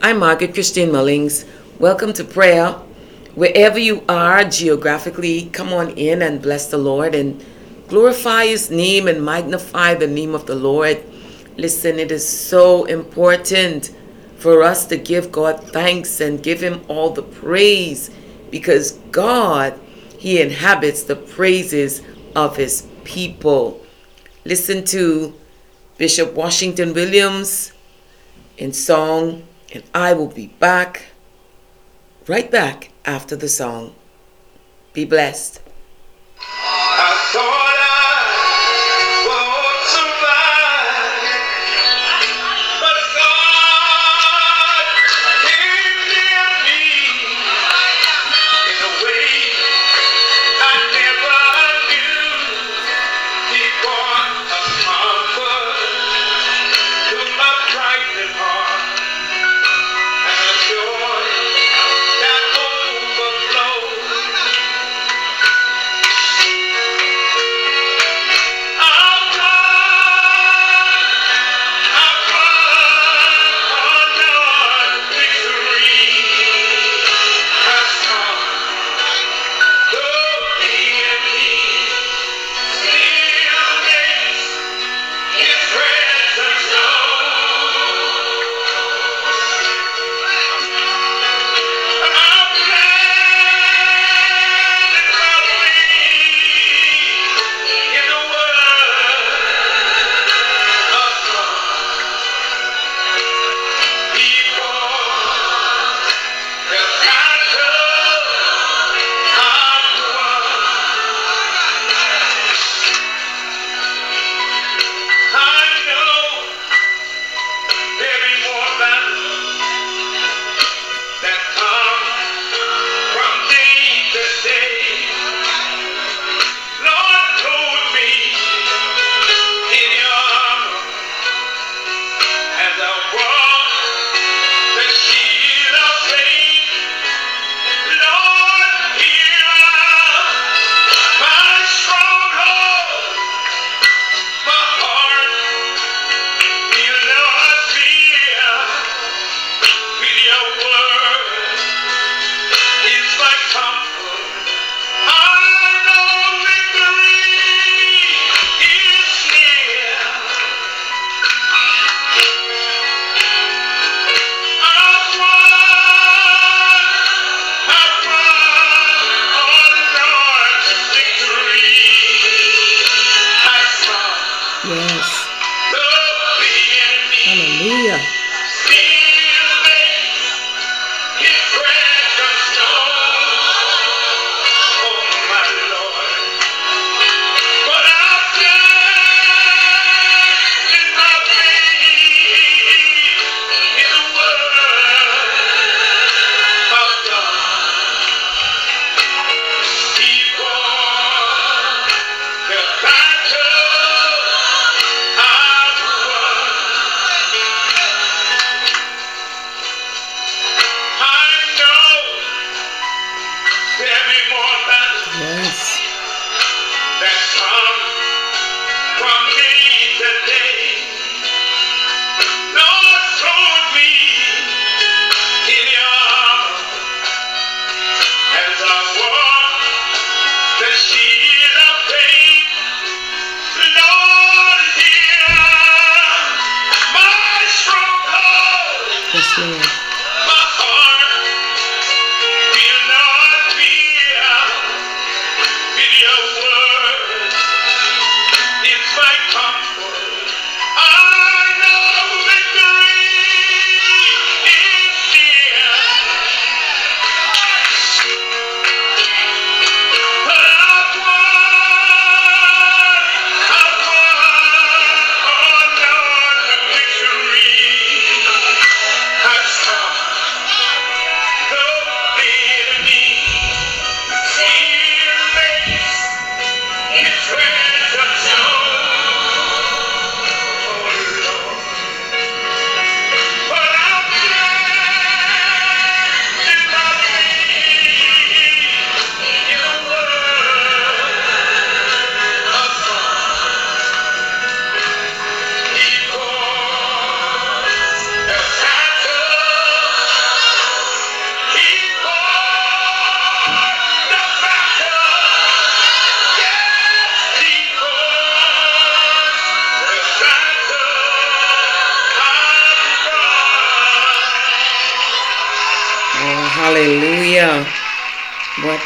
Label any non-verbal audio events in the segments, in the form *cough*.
I'm Margaret Christine Mullings. Welcome to prayer. Wherever you are geographically, come on in and bless the Lord and glorify His name and magnify the name of the Lord. Listen, it is so important for us to give God thanks and give Him all the praise because God, He inhabits the praises of His people. Listen to Bishop Washington Williams in song and I will be back, right back after the song. Be blessed.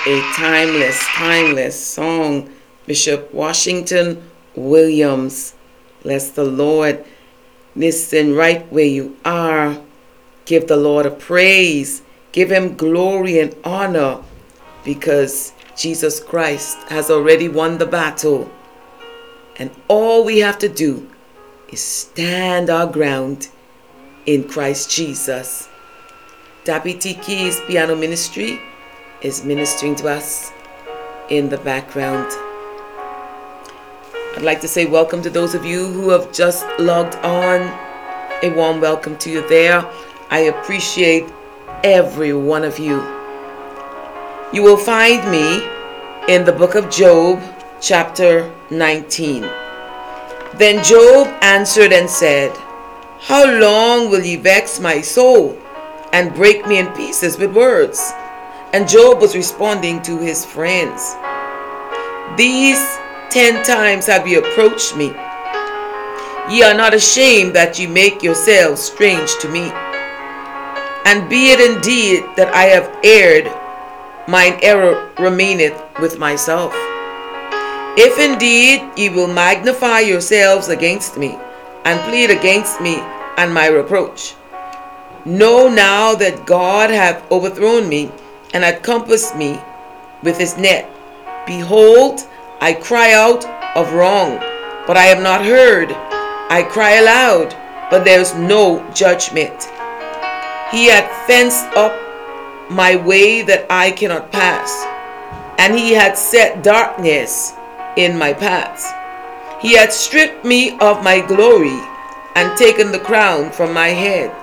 A timeless, timeless song. Bishop Washington Williams. Bless the Lord. Listen right where you are. Give the Lord a praise. Give him glory and honor because Jesus Christ has already won the battle. And all we have to do is stand our ground in Christ Jesus. T Keys Piano Ministry is ministering to us in the background. I'd like to say welcome to those of you who have just logged on. A warm welcome to you there. I appreciate every one of you. You will find me in the book of Job, chapter 19. Then Job answered and said, How long will ye vex my soul and break me in pieces with words? And Job was responding to his friends. These ten times have ye approached me. Ye are not ashamed that ye make yourselves strange to me. And be it indeed that I have erred, mine error remaineth with myself. If indeed ye will magnify yourselves against me, and plead against me and my reproach, know now that God hath overthrown me and hath compassed me with his net. Behold, I cry out of wrong, but I am not heard. I cry aloud, but there is no judgment. He hath fenced up my way that I cannot pass, and he hath set darkness in my paths. He hath stripped me of my glory and taken the crown from my head.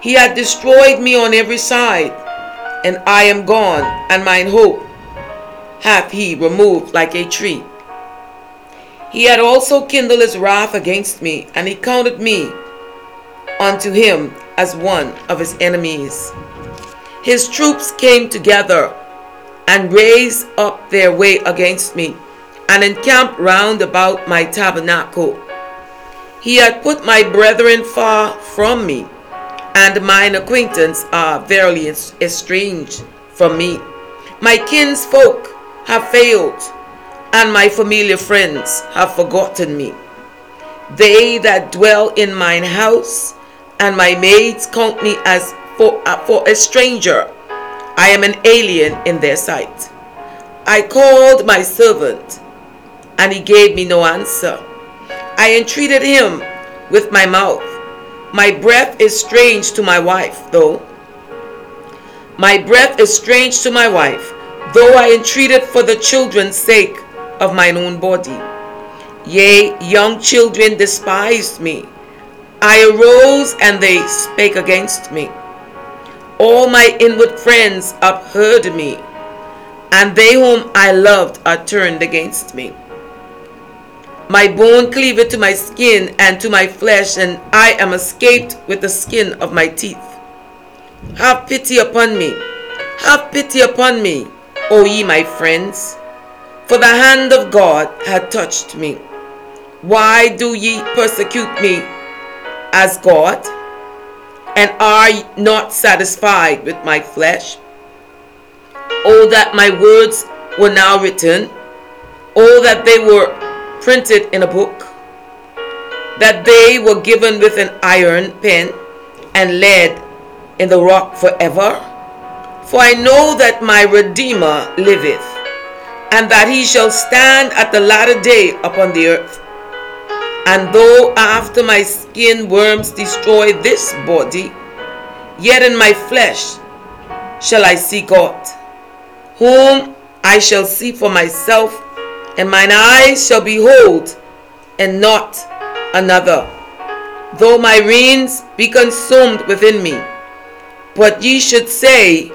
He hath destroyed me on every side, and I am gone, and mine hope hath he removed like a tree. He had also kindled his wrath against me, and he counted me unto him as one of his enemies. His troops came together and raised up their way against me, and encamped round about my tabernacle. He had put my brethren far from me, and mine acquaintance are verily estranged from me. My kinsfolk have failed, and my familiar friends have forgotten me. They that dwell in mine house and my maids count me as for, uh, for a stranger. I am an alien in their sight. I called my servant, and he gave me no answer. I entreated him with my mouth. My breath is strange to my wife, though. My breath is strange to my wife, though I entreated for the children's sake of mine own body. Yea, young children despised me. I arose and they spake against me. All my inward friends upheard me, and they whom I loved are turned against me. My bone cleaveth to my skin and to my flesh, and I am escaped with the skin of my teeth. Have pity upon me, have pity upon me, O ye my friends, for the hand of God hath touched me. Why do ye persecute me as God? And are not satisfied with my flesh? Oh, that my words were now written, oh, that they were printed in a book, that they were given with an iron pen and laid in the rock forever. For I know that my Redeemer liveth, and that he shall stand at the latter day upon the earth. And though after my skin worms destroy this body, yet in my flesh shall I see God, whom I shall see for myself, and mine eyes shall behold, and not another. Though my reins be consumed within me, but ye should say,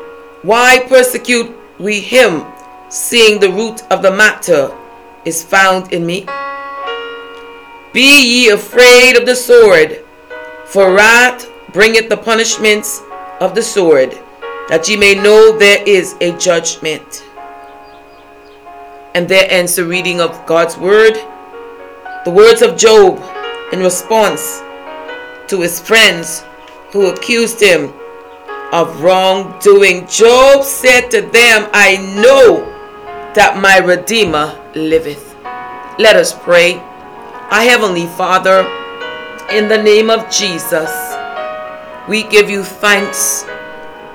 Why persecute we him, seeing the root of the matter is found in me? Be ye afraid of the sword, for wrath bringeth the punishments of the sword, that ye may know there is a judgment. And there ends the reading of God's word, the words of Job in response to his friends who accused him of wrongdoing. Job said to them, I know that my Redeemer liveth. Let us pray. Our Heavenly Father, in the name of Jesus, we give you thanks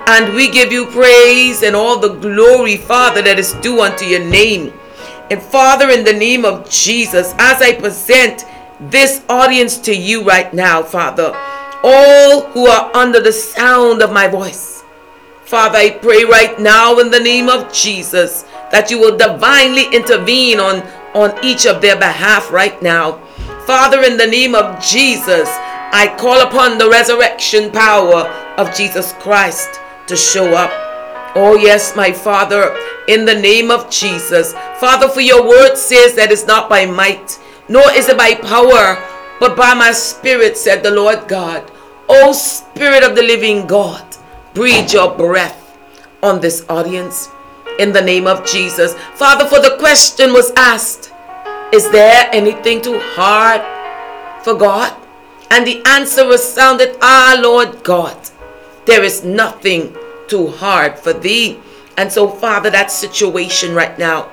and we give you praise and all the glory, Father, that is due unto your name. And Father, in the name of Jesus, as I present this audience to you right now, Father, all who are under the sound of my voice, Father, I pray right now in the name of Jesus that you will divinely intervene on, on each of their behalf right now. Father, in the name of Jesus, I call upon the resurrection power of Jesus Christ to show up. Oh, yes, my Father, in the name of Jesus. Father, for your word says that it's not by might, nor is it by power, but by my spirit, said the Lord God. O Spirit of the living God, breathe your breath on this audience in the name of Jesus. Father, for the question was asked Is there anything too hard for God? And the answer was sounded, Ah, Lord God, there is nothing too hard for thee. And so, Father, that situation right now,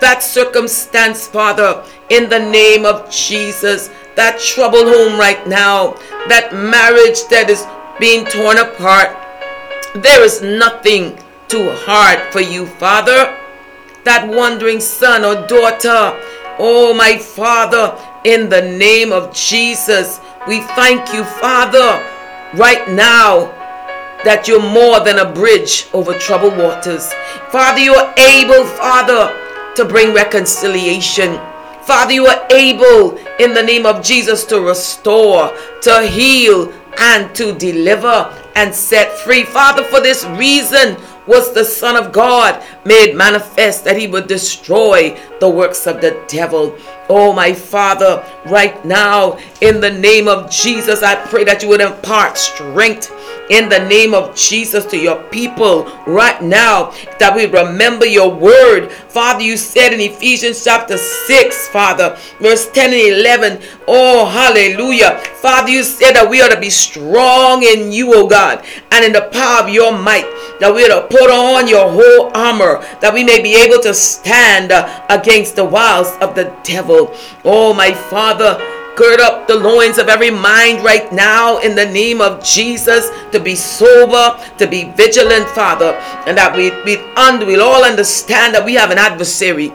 that circumstance, Father, in the name of Jesus, that troubled home right now, that marriage that is being torn apart, there is nothing too hard for you, Father. That wandering son or daughter, oh my Father, in the name of Jesus, we thank you, Father, right now that you're more than a bridge over troubled waters. Father, you are able, Father, to bring reconciliation. Father, you are able in the name of Jesus to restore, to heal, and to deliver and set free. Father, for this reason, was the Son of God made manifest that he would destroy the works of the devil. Oh, my Father, right now, in the name of Jesus, I pray that you would impart strength in the name of Jesus to your people right now that we remember your word. Father, you said in Ephesians chapter 6, Father, verse 10 and 11, oh, hallelujah. Father, you said that we are to be strong in you, oh God, and in the power of your might, that we are to put on your whole armor, that we may be able to stand uh, against the wiles of the devil. Oh, my Father, Gird up the loins of every mind right now in the name of Jesus to be sober, to be vigilant, Father, and that we, we under, we'll all understand that we have an adversary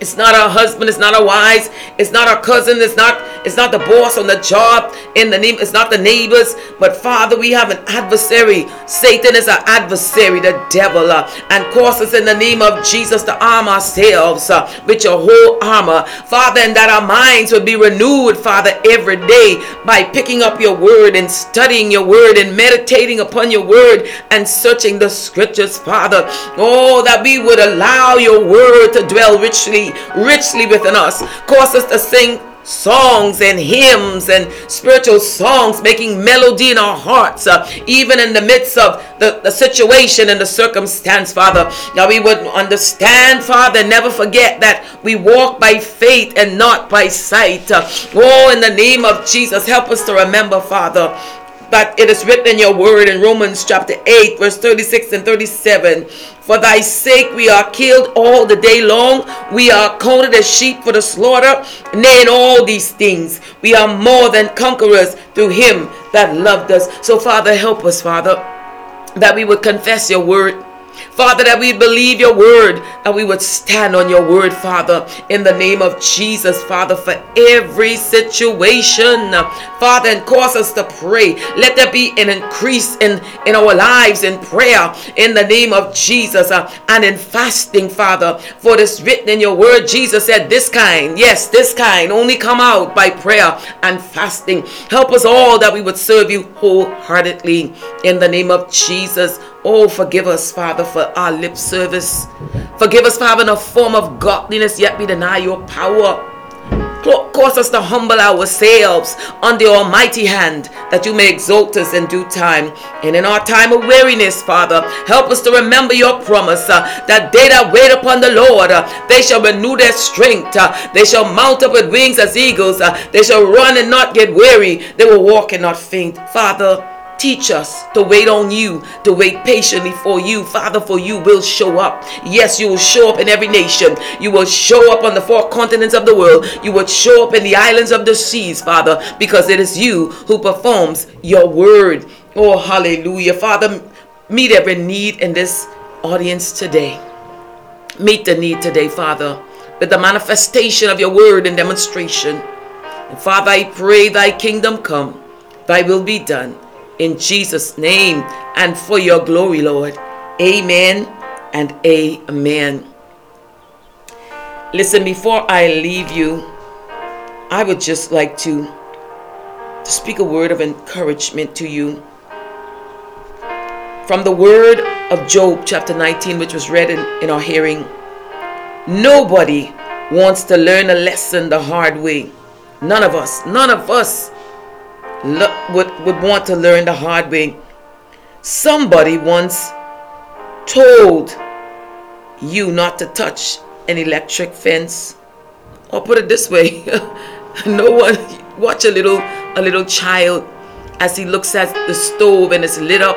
it's not our husband, it's not our wives, it's not our cousin, it's not it's not the boss on the job, in the name, it's not the neighbors, but Father, we have an adversary. Satan is our adversary, the devil, uh, and cause us in the name of Jesus to arm ourselves uh, with your whole armor, Father, and that our minds would be renewed, Father, every day by picking up your word and studying your word and meditating upon your word and searching the scriptures, Father. Oh, that we would allow your word to dwell richly richly within us. Cause us to sing songs and hymns and spiritual songs, making melody in our hearts, uh, even in the midst of the, the situation and the circumstance, Father. Now we would understand, Father, never forget that we walk by faith and not by sight. Uh, oh, in the name of Jesus, help us to remember, Father, that it is written in your word in Romans chapter 8, verse 36 and 37. For thy sake we are killed all the day long. We are counted as sheep for the slaughter. Nay, in all these things, we are more than conquerors through him that loved us. So, Father, help us, Father, that we would confess your word Father, that we believe your word, that we would stand on your word, Father, in the name of Jesus, Father, for every situation, Father, and cause us to pray. Let there be an increase in, in our lives in prayer in the name of Jesus uh, and in fasting, Father. For it is written in your word, Jesus said, This kind, yes, this kind, only come out by prayer and fasting. Help us all that we would serve you wholeheartedly in the name of Jesus. Oh, forgive us, Father, for our lip service. Forgive us for having a form of godliness, yet we deny your power. Cause us to humble ourselves under your mighty hand, that you may exalt us in due time. And in our time of weariness, Father, help us to remember your promise uh, that they that wait upon the Lord, uh, they shall renew their strength. Uh, they shall mount up with wings as eagles. Uh, they shall run and not get weary. They will walk and not faint. Father, Teach us to wait on you, to wait patiently for you. Father, for you will show up. Yes, you will show up in every nation. You will show up on the four continents of the world. You will show up in the islands of the seas, Father, because it is you who performs your word. Oh, hallelujah. Father, meet every need in this audience today. Meet the need today, Father, with the manifestation of your word and demonstration. And Father, I pray thy kingdom come, thy will be done in Jesus' name and for your glory, Lord. Amen and amen. Listen, before I leave you, I would just like to, speak a word of encouragement to you. From the word of Job, chapter 19, which was read in, in our hearing, nobody wants to learn a lesson the hard way. None of us, none of us would, would want to learn the hard way. Somebody once told you not to touch an electric fence. Or put it this way, *laughs* no one watch a little a little child as he looks at the stove and it's lit up.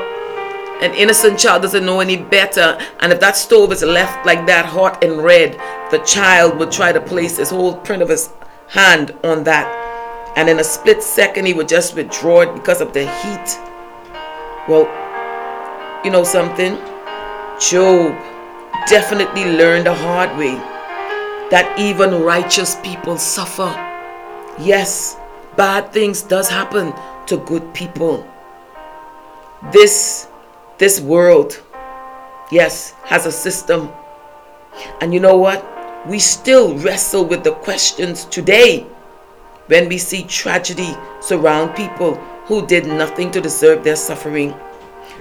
An innocent child doesn't know any better. And if that stove is left like that hot and red, the child would try to place his whole print of his hand on that and in a split second he would just withdraw it because of the heat. Well, you know something? Job definitely learned the hard way that even righteous people suffer. Yes, bad things does happen to good people. This this world yes has a system. And you know what? We still wrestle with the questions today when we see tragedy surround people who did nothing to deserve their suffering.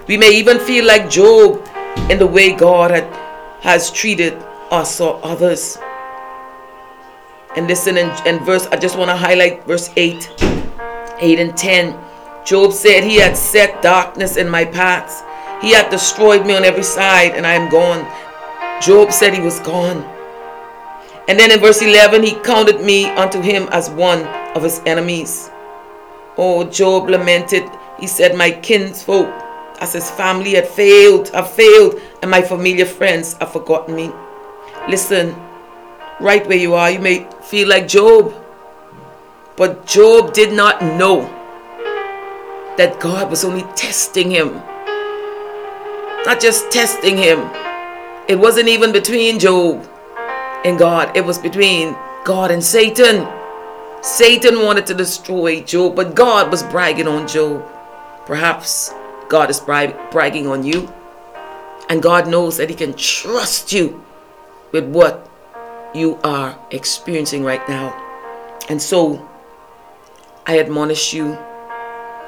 We may even feel like Job in the way God had, has treated us or others. And listen in, in verse, I just want to highlight verse 8, 8 and 10. Job said, He had set darkness in my paths. He had destroyed me on every side, and I am gone. Job said he was gone. And then in verse 11, he counted me unto him as one of his enemies. Oh, Job lamented. He said, My kinsfolk, as his family had failed, have failed, and my familiar friends have forgotten me. Listen, right where you are, you may feel like Job. But Job did not know that God was only testing him. Not just testing him, it wasn't even between Job and God. It was between God and Satan. Satan wanted to destroy Job, but God was bragging on Job. Perhaps God is bragging on you. And God knows that He can trust you with what you are experiencing right now. And so I admonish you,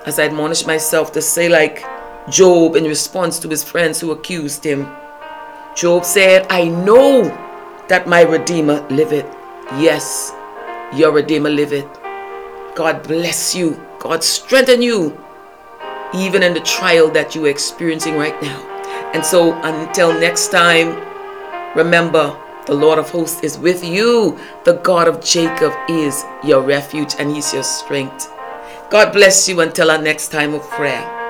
as I admonish myself, to say, like Job in response to his friends who accused him. Job said, I know that my Redeemer liveth. Yes, your Redeemer liveth. God bless you. God strengthen you, even in the trial that you're experiencing right now. And so until next time, remember the Lord of hosts is with you. The God of Jacob is your refuge and he's your strength. God bless you until our next time of prayer.